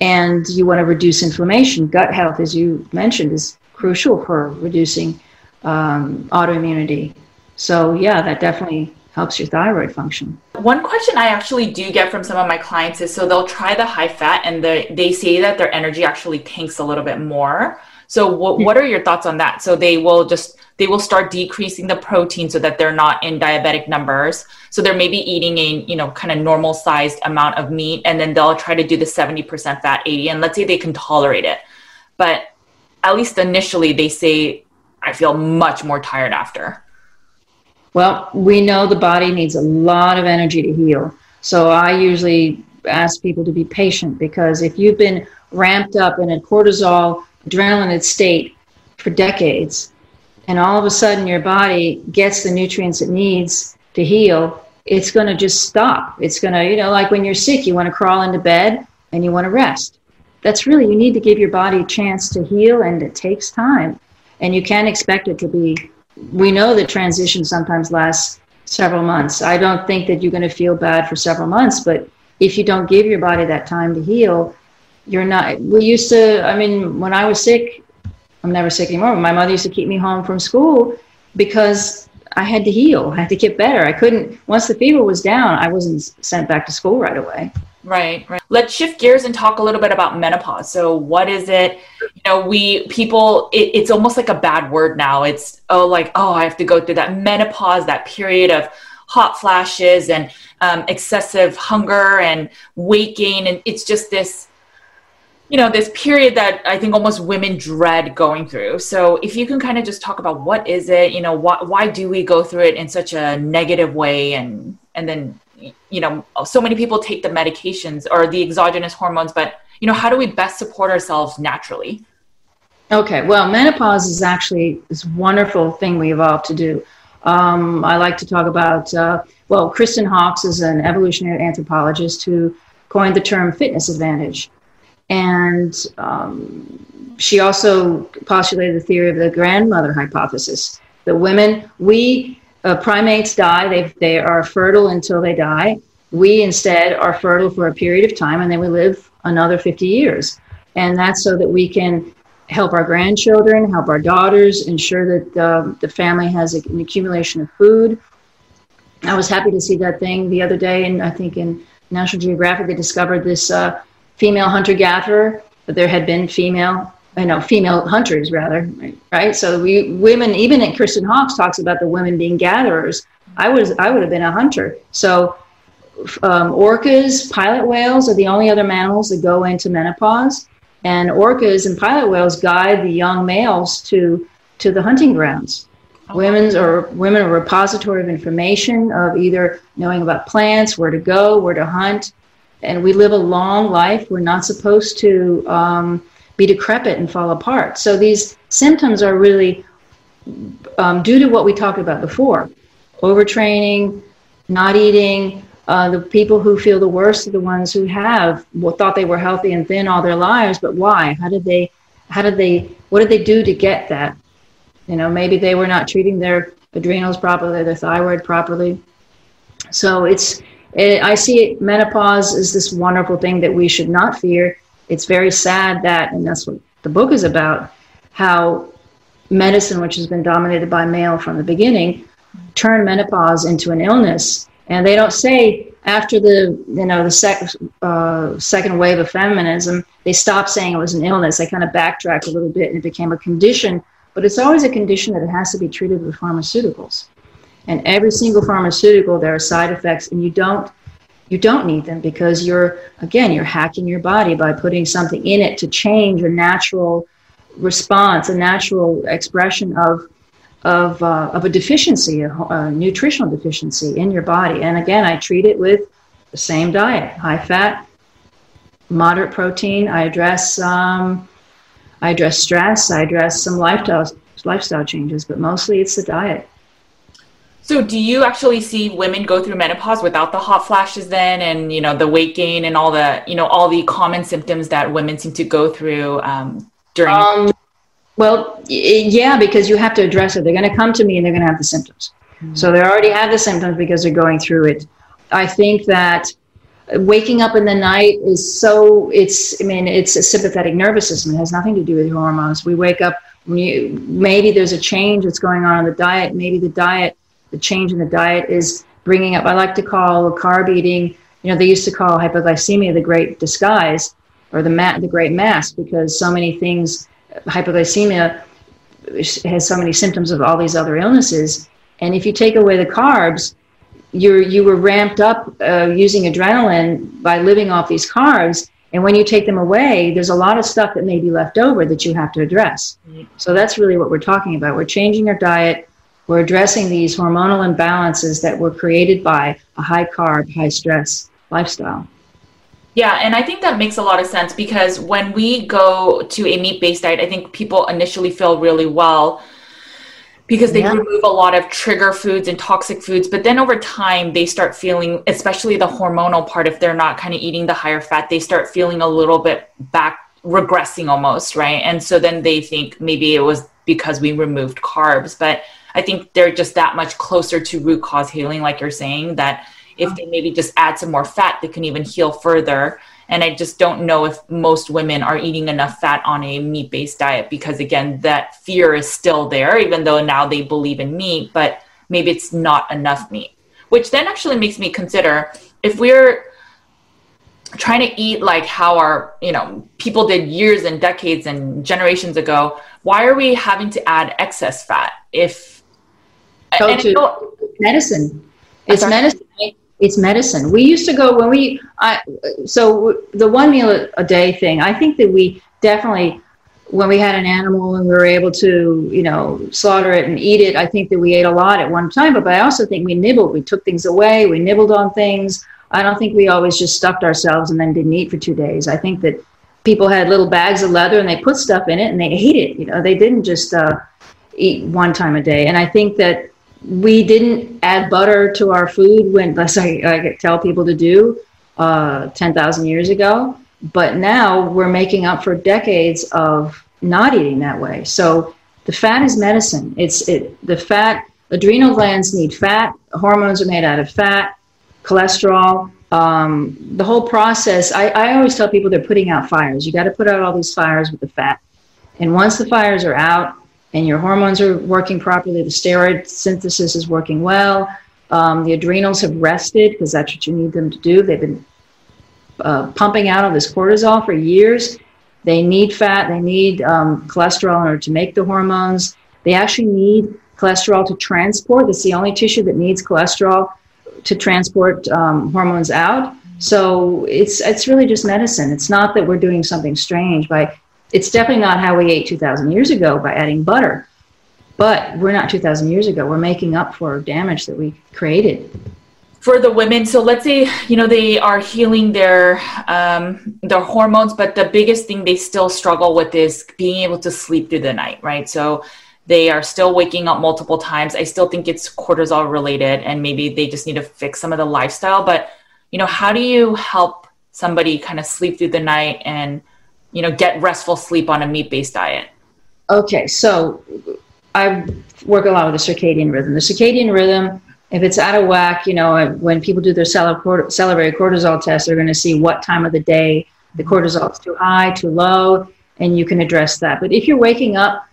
and you want to reduce inflammation. Gut health, as you mentioned, is crucial for reducing um, autoimmunity. So, yeah, that definitely helps your thyroid function. One question I actually do get from some of my clients is so they'll try the high fat and the, they say that their energy actually tanks a little bit more. So, what, what are your thoughts on that? So, they will just they will start decreasing the protein so that they're not in diabetic numbers. So they're maybe eating a, you know, kind of normal sized amount of meat and then they'll try to do the 70% fat 80 and let's say they can tolerate it. But at least initially they say I feel much more tired after. Well, we know the body needs a lot of energy to heal. So I usually ask people to be patient because if you've been ramped up in a cortisol adrenaline state for decades, and all of a sudden your body gets the nutrients it needs to heal, it's going to just stop. It's going to, you know, like when you're sick, you want to crawl into bed and you want to rest. That's really, you need to give your body a chance to heal, and it takes time. And you can't expect it to be, we know that transition sometimes lasts several months. I don't think that you're going to feel bad for several months, but if you don't give your body that time to heal, you're not. We used to, I mean, when I was sick, I'm never sick anymore. My mother used to keep me home from school because I had to heal. I had to get better. I couldn't, once the fever was down, I wasn't sent back to school right away. Right, right. Let's shift gears and talk a little bit about menopause. So, what is it? You know, we people, it, it's almost like a bad word now. It's, oh, like, oh, I have to go through that menopause, that period of hot flashes and um, excessive hunger and weight gain. And it's just this, you know, this period that I think almost women dread going through. So, if you can kind of just talk about what is it, you know, why, why do we go through it in such a negative way and, and then you know so many people take the medications or the exogenous hormones but you know how do we best support ourselves naturally? Okay well menopause is actually this wonderful thing we evolved to do. Um, i like to talk about uh, well kristen hawkes is an evolutionary anthropologist who coined the term fitness advantage and um, she also postulated the theory of the grandmother hypothesis The women we uh, primates die, they, they are fertile until they die. We instead are fertile for a period of time and then we live another 50 years. And that's so that we can help our grandchildren, help our daughters, ensure that uh, the family has an accumulation of food. I was happy to see that thing the other day, and I think in National Geographic they discovered this uh, female hunter gatherer, but there had been female you know, female hunters rather, right? So we women, even in Kristen Hawkes talks about the women being gatherers. I was I would have been a hunter. So um, orcas, pilot whales are the only other mammals that go into menopause, and orcas and pilot whales guide the young males to to the hunting grounds. Women's or women are a repository of information of either knowing about plants, where to go, where to hunt, and we live a long life. We're not supposed to. Um, be decrepit and fall apart. So these symptoms are really um, due to what we talked about before overtraining, not eating. Uh, the people who feel the worst are the ones who have well, thought they were healthy and thin all their lives, but why? How did they? How did they? What did they do to get that? You know, maybe they were not treating their adrenals properly, their thyroid properly. So it's. It, I see menopause is this wonderful thing that we should not fear it's very sad that, and that's what the book is about, how medicine, which has been dominated by male from the beginning, turned menopause into an illness. And they don't say after the you know the sec, uh, second wave of feminism, they stopped saying it was an illness. They kind of backtracked a little bit and it became a condition. But it's always a condition that it has to be treated with pharmaceuticals. And every single pharmaceutical, there are side effects, and you don't you don't need them because you're again you're hacking your body by putting something in it to change a natural response a natural expression of of, uh, of a deficiency a, a, nutritional deficiency in your body. And again i treat it with the same diet high fat moderate protein. I address um, i address stress. I address some lifestyle lifestyle changes but mostly it's the diet so do you actually see women go through menopause without the hot flashes then and you know the weight gain and all the you know all the common symptoms that women seem to go through um, during um, well yeah because you have to address it. They're going to come to me and they're going to have the symptoms. Mm-hmm. so they already have the symptoms because they're going through it. I think that waking up in the night is so it's i mean it's a sympathetic nervous system. It has nothing to do with hormones. We wake up maybe there's a change that's going on in the diet. Maybe the diet the change in the diet is bringing up, I like to call carb eating, you know, they used to call hypoglycemia the great disguise or the, ma- the great mask because so many things, hypoglycemia has so many symptoms of all these other illnesses. And if you take away the carbs, you're, you were ramped up uh, using adrenaline by living off these carbs. And when you take them away, there's a lot of stuff that may be left over that you have to address. So that's really what we're talking about. We're changing our diet we're addressing these hormonal imbalances that were created by a high carb, high stress lifestyle. Yeah, and I think that makes a lot of sense because when we go to a meat based diet, I think people initially feel really well because they yeah. remove a lot of trigger foods and toxic foods. But then over time, they start feeling, especially the hormonal part, if they're not kind of eating the higher fat, they start feeling a little bit back, regressing almost, right? And so then they think maybe it was because we removed carbs. But I think they're just that much closer to root cause healing, like you're saying, that if they maybe just add some more fat, they can even heal further And I just don't know if most women are eating enough fat on a meat based diet because, again, that fear is still there, even though now they believe in meat, but maybe it's not enough meat. Which then actually makes me consider if we're trying to eat like how our you know people did years and decades and generations ago why are we having to add excess fat if go to medicine. It's medicine it's medicine. We used to go when we i so the one meal a day thing i think that we definitely when we had an animal and we were able to you know slaughter it and eat it i think that we ate a lot at one time but i also think we nibbled. We took things away. We nibbled on things. I don't think we always just stuffed ourselves and then didn't eat for two days. I think that people had little bags of leather and they put stuff in it and they ate it. You know, they didn't just uh, eat one time a day. And I think that we didn't add butter to our food when, I, I tell people to do, uh, 10,000 years ago. But now we're making up for decades of not eating that way. So the fat is medicine. It's it. The fat, adrenal glands need fat. Hormones are made out of fat cholesterol, um, the whole process. I, I always tell people they're putting out fires. You got to put out all these fires with the fat. And once the fires are out and your hormones are working properly, the steroid synthesis is working well, um, the adrenals have rested because that's what you need them to do. They've been uh, pumping out all this cortisol for years. They need fat, they need um, cholesterol in order to make the hormones. They actually need cholesterol to transport. That's the only tissue that needs cholesterol to transport um, hormones out. So it's it's really just medicine. It's not that we're doing something strange by. It's definitely not how we ate 2,000 years ago by adding butter. But we're not 2,000 years ago. We're making up for damage that we created for the women so let's say you know they are healing their um, their hormones but the biggest thing they still struggle with is being able to sleep through the night right so they are still waking up multiple times. I still think it's cortisol related and maybe they just need to fix some of the lifestyle. But, you know, how do you help somebody kind of sleep through the night and, you know, get restful sleep on a meat based diet? Okay. So I work a lot with the circadian rhythm. The circadian rhythm, if it's out of whack, you know, when people do their salivary cortisol test, they're going to see what time of the day the cortisol is too high, too low, and you can address that. But if you're waking up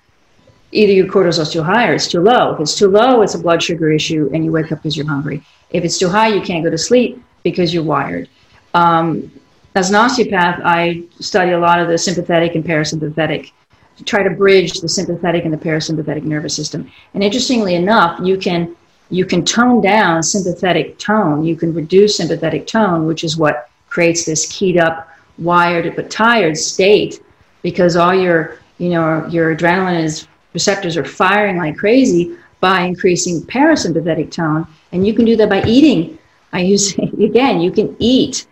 either your cortisol is too high or it's too low. If it's too low, it's a blood sugar issue and you wake up because you're hungry. If it's too high, you can't go to sleep because you're wired. Um, as an osteopath, I study a lot of the sympathetic and parasympathetic to try to bridge the sympathetic and the parasympathetic nervous system. And interestingly enough, you can you can tone down sympathetic tone. You can reduce sympathetic tone, which is what creates this keyed up, wired but tired state, because all your you know your adrenaline is receptors are firing like crazy by increasing parasympathetic tone. And you can do that by eating. I use, again, you can eat.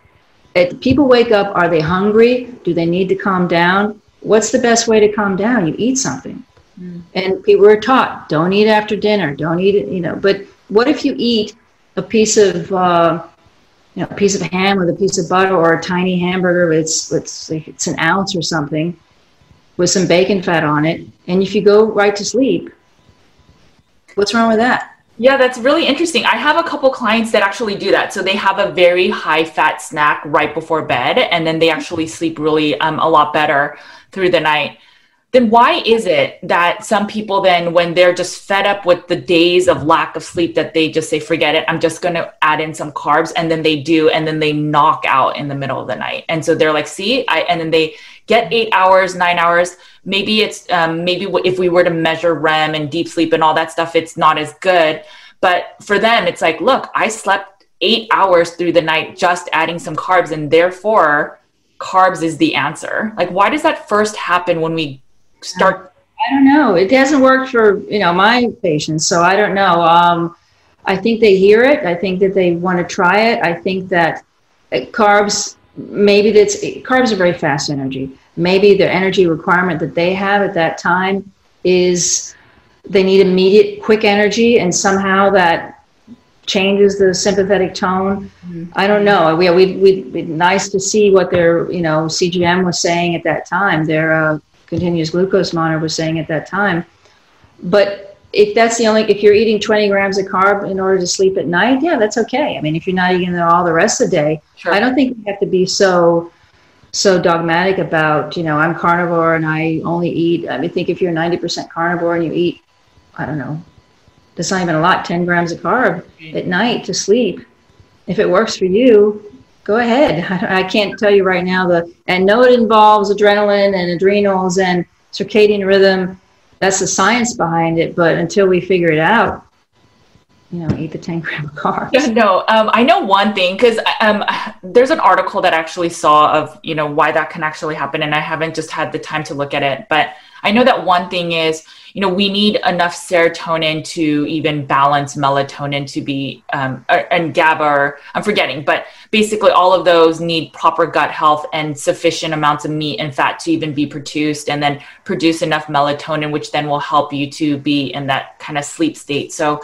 If people wake up, are they hungry? Do they need to calm down? What's the best way to calm down? You eat something. Mm. And people are taught, don't eat after dinner, don't eat it, you know. But what if you eat a piece of, uh, you know, a piece of ham with a piece of butter or a tiny hamburger, it's, it's, it's an ounce or something, with some bacon fat on it. And if you go right to sleep, what's wrong with that? Yeah, that's really interesting. I have a couple clients that actually do that. So they have a very high fat snack right before bed, and then they actually sleep really um, a lot better through the night. Then why is it that some people then, when they're just fed up with the days of lack of sleep, that they just say, "Forget it, I'm just going to add in some carbs," and then they do, and then they knock out in the middle of the night, and so they're like, "See," I, and then they get eight hours, nine hours. Maybe it's um, maybe if we were to measure REM and deep sleep and all that stuff, it's not as good. But for them, it's like, look, I slept eight hours through the night just adding some carbs, and therefore, carbs is the answer. Like, why does that first happen when we start? I don't know. It hasn't worked for you know my patients, so I don't know. Um, I think they hear it. I think that they want to try it. I think that uh, carbs maybe that's carbs are very fast energy. Maybe their energy requirement that they have at that time is they need immediate, quick energy, and somehow that changes the sympathetic tone. Mm-hmm. I don't know. We we we'd be nice to see what their you know CGM was saying at that time. Their uh, continuous glucose monitor was saying at that time, but if that's the only if you're eating 20 grams of carb in order to sleep at night yeah that's okay i mean if you're not eating it all the rest of the day sure. i don't think you have to be so so dogmatic about, you know, I'm carnivore and I only eat. I mean, think if you're 90% carnivore and you eat, I don't know, that's not even a lot, 10 grams of carb at night to sleep. If it works for you, go ahead. I can't tell you right now the, and know it involves adrenaline and adrenals and circadian rhythm. That's the science behind it. But until we figure it out, you know, eat the 10 gram carbs. No, um, I know one thing because um, there's an article that I actually saw of, you know, why that can actually happen. And I haven't just had the time to look at it. But I know that one thing is, you know, we need enough serotonin to even balance melatonin to be, um, and GABA, or, I'm forgetting, but basically all of those need proper gut health and sufficient amounts of meat and fat to even be produced and then produce enough melatonin, which then will help you to be in that kind of sleep state. So,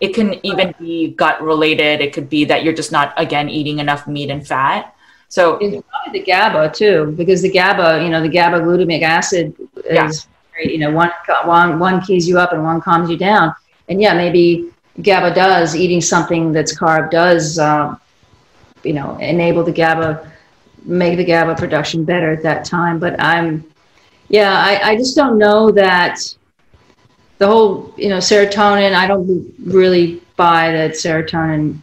it can even be gut related. It could be that you're just not, again, eating enough meat and fat. So it's probably the GABA too, because the GABA, you know, the GABA glutamic acid is, yeah. you know, one, one, one keys you up and one calms you down. And yeah, maybe GABA does, eating something that's carb does, um, you know, enable the GABA, make the GABA production better at that time. But I'm, yeah, I, I just don't know that the whole, you know, serotonin, I don't really buy that serotonin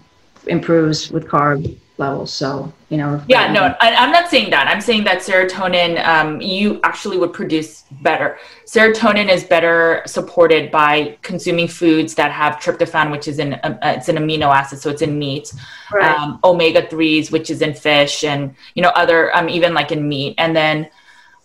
improves with carb levels. So, you know. Yeah, no, I, am not saying that. I'm saying that serotonin, um, you actually would produce better. Serotonin is better supported by consuming foods that have tryptophan, which is in, uh, it's an amino acid, so it's in meat. Right. Um, omega 3s, which is in fish and, you know, other, um, even like in meat. And then,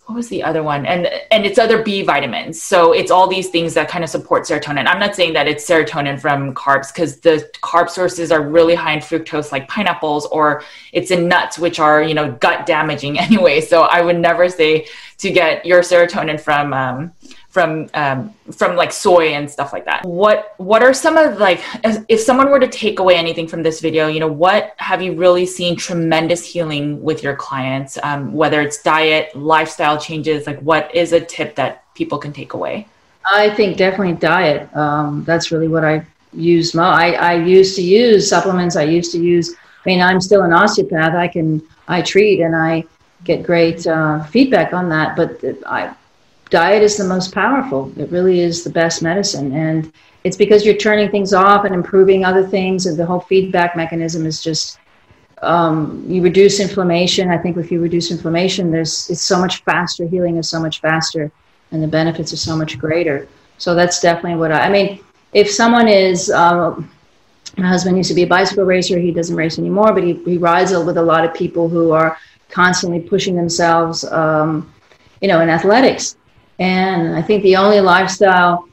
what was the other one? And and it's other B vitamins. So it's all these things that kind of support serotonin. I'm not saying that it's serotonin from carbs because the carb sources are really high in fructose, like pineapples, or it's in nuts, which are you know gut damaging anyway. So I would never say to get your serotonin from um, from um, from like soy and stuff like that. What what are some of like if someone were to take away anything from this video, you know, what have you really seen tremendous healing with your clients? Um, whether it's diet, lifestyle changes, like what is a tip that people can take away? I think definitely diet. Um, that's really what I use. Mo- I I used to use supplements. I used to use. I mean, I'm still an osteopath. I can I treat and I get great uh, feedback on that. But I diet is the most powerful. It really is the best medicine. And it's because you're turning things off and improving other things. And the whole feedback mechanism is just, um, you reduce inflammation. I think if you reduce inflammation, there's, it's so much faster. Healing is so much faster and the benefits are so much greater. So that's definitely what I, I mean, if someone is, uh, my husband used to be a bicycle racer. He doesn't race anymore, but he, he rides with a lot of people who are constantly pushing themselves, um, you know, in athletics. And I think the only lifestyle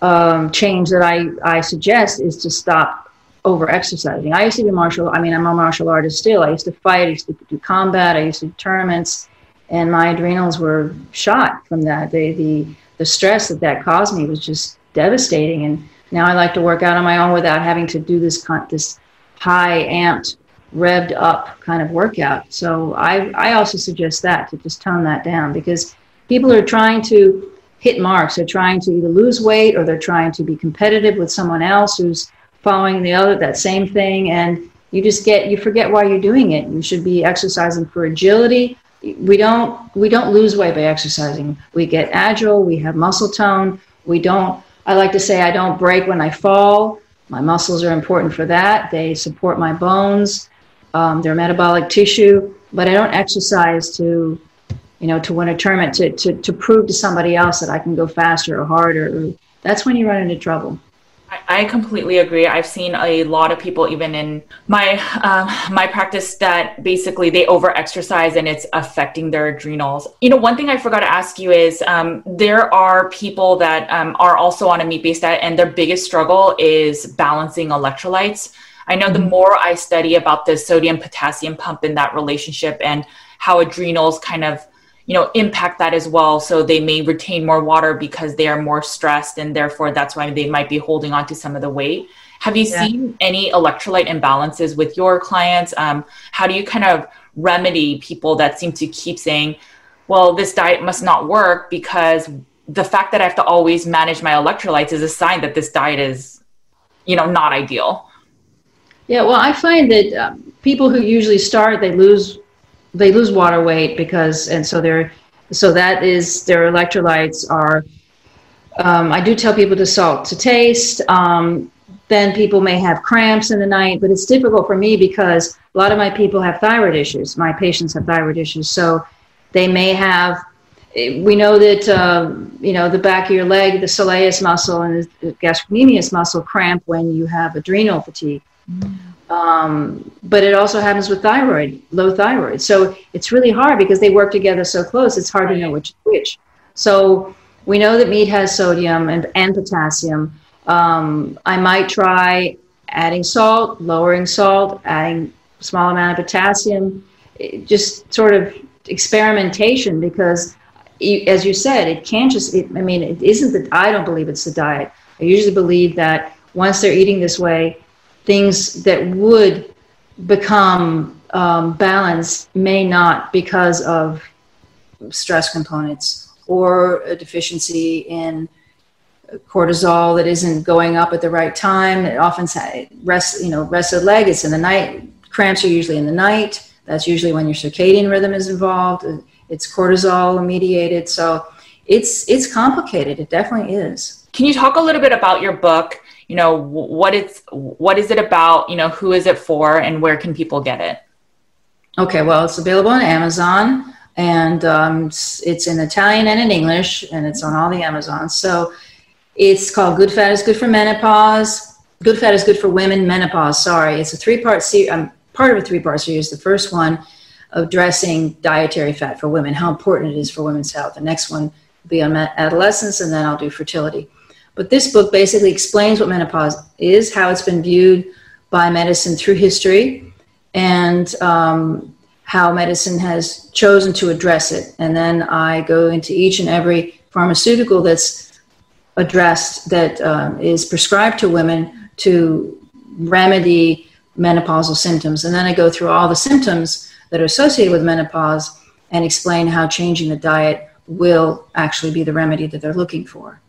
um, change that I, I suggest is to stop over exercising. I used to be martial, I mean, I'm a martial artist still. I used to fight, I used to do combat, I used to do tournaments, and my adrenals were shot from that. They, the, the stress that that caused me was just devastating. And now I like to work out on my own without having to do this, this high amped, revved up kind of workout. So I, I also suggest that to just tone that down because people are trying to hit marks. They're trying to either lose weight or they're trying to be competitive with someone else who's following the other that same thing and you just get you forget why you're doing it. You should be exercising for agility. We don't we don't lose weight by exercising. We get agile, we have muscle tone. We don't I like to say I don't break when I fall. My muscles are important for that. They support my bones. Um, they're metabolic tissue, but I don't exercise to you know, to win a tournament to, to, to prove to somebody else that I can go faster or harder. That's when you run into trouble. I completely agree. I've seen a lot of people, even in my um, my practice, that basically they overexercise and it's affecting their adrenals. You know, one thing I forgot to ask you is um, there are people that um, are also on a meat based diet, and their biggest struggle is balancing electrolytes. I know the mm-hmm. more I study about the sodium potassium pump in that relationship and how adrenals kind of you know impact that as well. So they may retain more water because they are more stressed and therefore that's why they might be holding on to some of the weight. Have you yeah. seen any electrolyte imbalances with your clients? Um, how do you kind of remedy people that seem to keep saying well this diet must not work because the fact that i have to always manage my electrolytes is a sign that this diet is you know not ideal? Yeah well i find that um, people who usually start they lose they lose water weight because, and so they're, so that is their electrolytes are. Um, I do tell people to salt to taste. Um, then people may have cramps in the night, but it's difficult for me because a lot of my people have thyroid issues. My patients have thyroid issues, so they may have. We know that uh, you know the back of your leg, the soleus muscle and the gastrocnemius muscle cramp when you have adrenal fatigue. Mm. Um, but it also happens with thyroid, low thyroid. So it's really hard because they work together so close. It's hard to know which which. So we know that meat has sodium and, and potassium. Um, I might try adding salt, lowering salt, adding a small amount of potassium, just sort of experimentation because, as you said, it can't just, it, I mean, it isn't that I don't believe it's the diet. I usually believe that once they're eating this way, things that would become um, balanced may not because of stress components or a deficiency in cortisol that isn't going up at the right time. It often rest, you know, rested leg. It's in the night. Cramps are usually in the night. That's usually when your circadian rhythm is involved. It's cortisol mediated. So it's it's complicated. It definitely is. Can you talk a little bit about your book? You know, what it's what is it about? You know, who is it for, and where can people get it? Okay, well, it's available on Amazon, and um, it's, in Italian and in English, and it's on all the Amazons. So it's called Good Fat is Good for Menopause. Good Fat is Good for Women Menopause. Sorry, it's a three part series. I'm part of a three part series. The first one addressing dietary fat for women, how important it is for women's health. The next one will be on adolescence, and then I'll do fertility. But this book basically explains what menopause is, how it's been viewed by medicine through history, and um, how medicine has chosen to address it. And then I go into each and every pharmaceutical that's addressed that um, is prescribed to women to remedy menopausal symptoms. And then I go through all the symptoms that are associated with menopause and explain how changing the diet will actually be the remedy that they're looking for.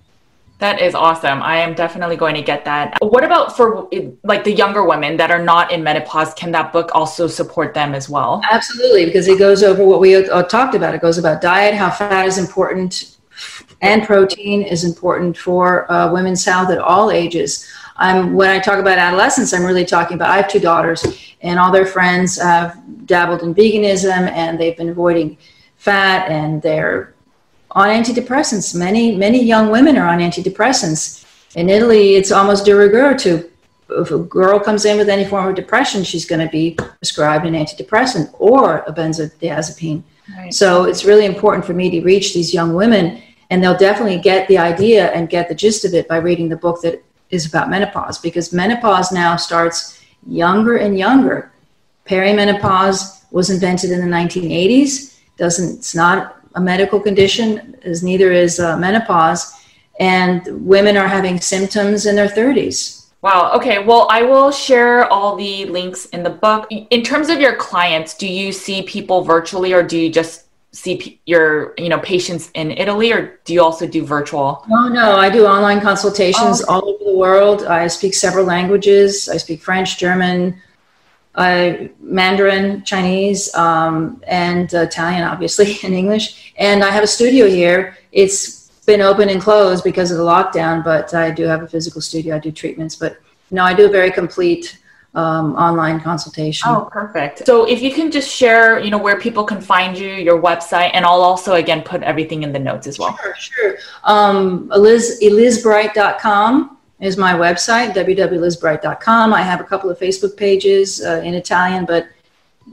That is awesome. I am definitely going to get that. What about for like the younger women that are not in menopause? Can that book also support them as well? Absolutely, because it goes over what we talked about. It goes about diet, how fat is important and protein is important for uh, women's health at all ages. When I talk about adolescence, I'm really talking about I have two daughters, and all their friends have dabbled in veganism and they've been avoiding fat and they're on antidepressants. Many, many young women are on antidepressants. In Italy, it's almost de rigueur to if a girl comes in with any form of depression, she's going to be prescribed an antidepressant or a benzodiazepine. Right. So it's really important for me to reach these young women and they'll definitely get the idea and get the gist of it by reading the book that is about menopause because menopause now starts younger and younger perimenopause was invented in the 1980s doesn't it's not a medical condition as neither is uh, menopause and women are having symptoms in their 30s Wow. Okay. Well, I will share all the links in the book. In terms of your clients, do you see people virtually or do you just see your you know patients in Italy, or do you also do virtual? No, no, I do online consultations oh. all over the world. I speak several languages. I speak French, German, uh, Mandarin, Chinese, um, and uh, Italian, obviously, and English. And I have a studio here. It's been open and closed because of the lockdown, but I do have a physical studio. I do treatments, but no, I do a very complete um, online consultation. Oh, perfect. So if you can just share, you know, where people can find you, your website, and I'll also again put everything in the notes as well. Sure, sure. Um, Eliz, elizbright.com is my website, www.lizbright.com. I have a couple of Facebook pages uh, in Italian, but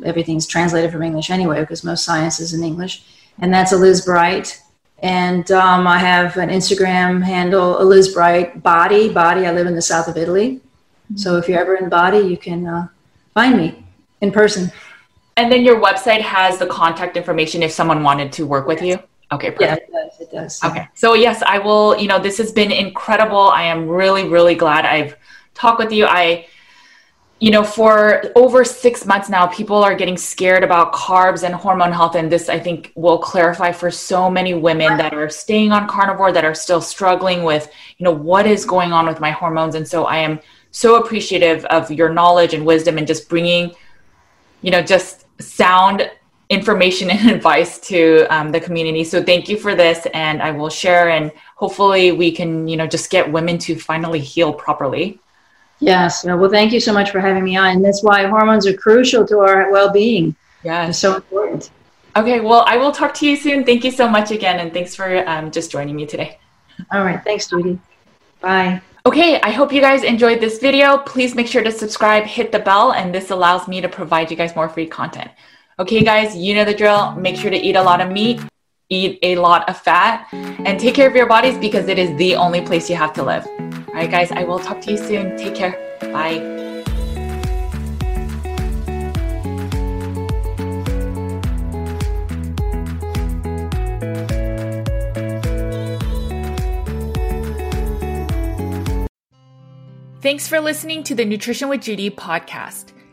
everything's translated from English anyway because most science is in English. And that's Eliz Bright. And um, I have an Instagram handle, Eliz Bright Body. Body. I live in the south of Italy. So if you're ever in Body, you can uh, find me in person. And then your website has the contact information if someone wanted to work with you. Okay, perfect. Yeah, it does. It does. Okay. So yes, I will, you know, this has been incredible. I am really, really glad I've talked with you. I you know, for over six months now, people are getting scared about carbs and hormone health. And this, I think, will clarify for so many women that are staying on carnivore, that are still struggling with, you know, what is going on with my hormones. And so I am so appreciative of your knowledge and wisdom and just bringing, you know, just sound information and advice to um, the community. So thank you for this, and I will share, and hopefully we can, you know, just get women to finally heal properly. Yes. Well, thank you so much for having me on. And that's why hormones are crucial to our well-being. Yeah, it's so important. Okay. Well, I will talk to you soon. Thank you so much again, and thanks for um, just joining me today. All right. Thanks, Judy. Bye. Okay, I hope you guys enjoyed this video. Please make sure to subscribe, hit the bell, and this allows me to provide you guys more free content. Okay, guys, you know the drill. Make sure to eat a lot of meat, eat a lot of fat, and take care of your bodies because it is the only place you have to live. All right, guys, I will talk to you soon. Take care. Bye. Thanks for listening to the Nutrition with Judy podcast.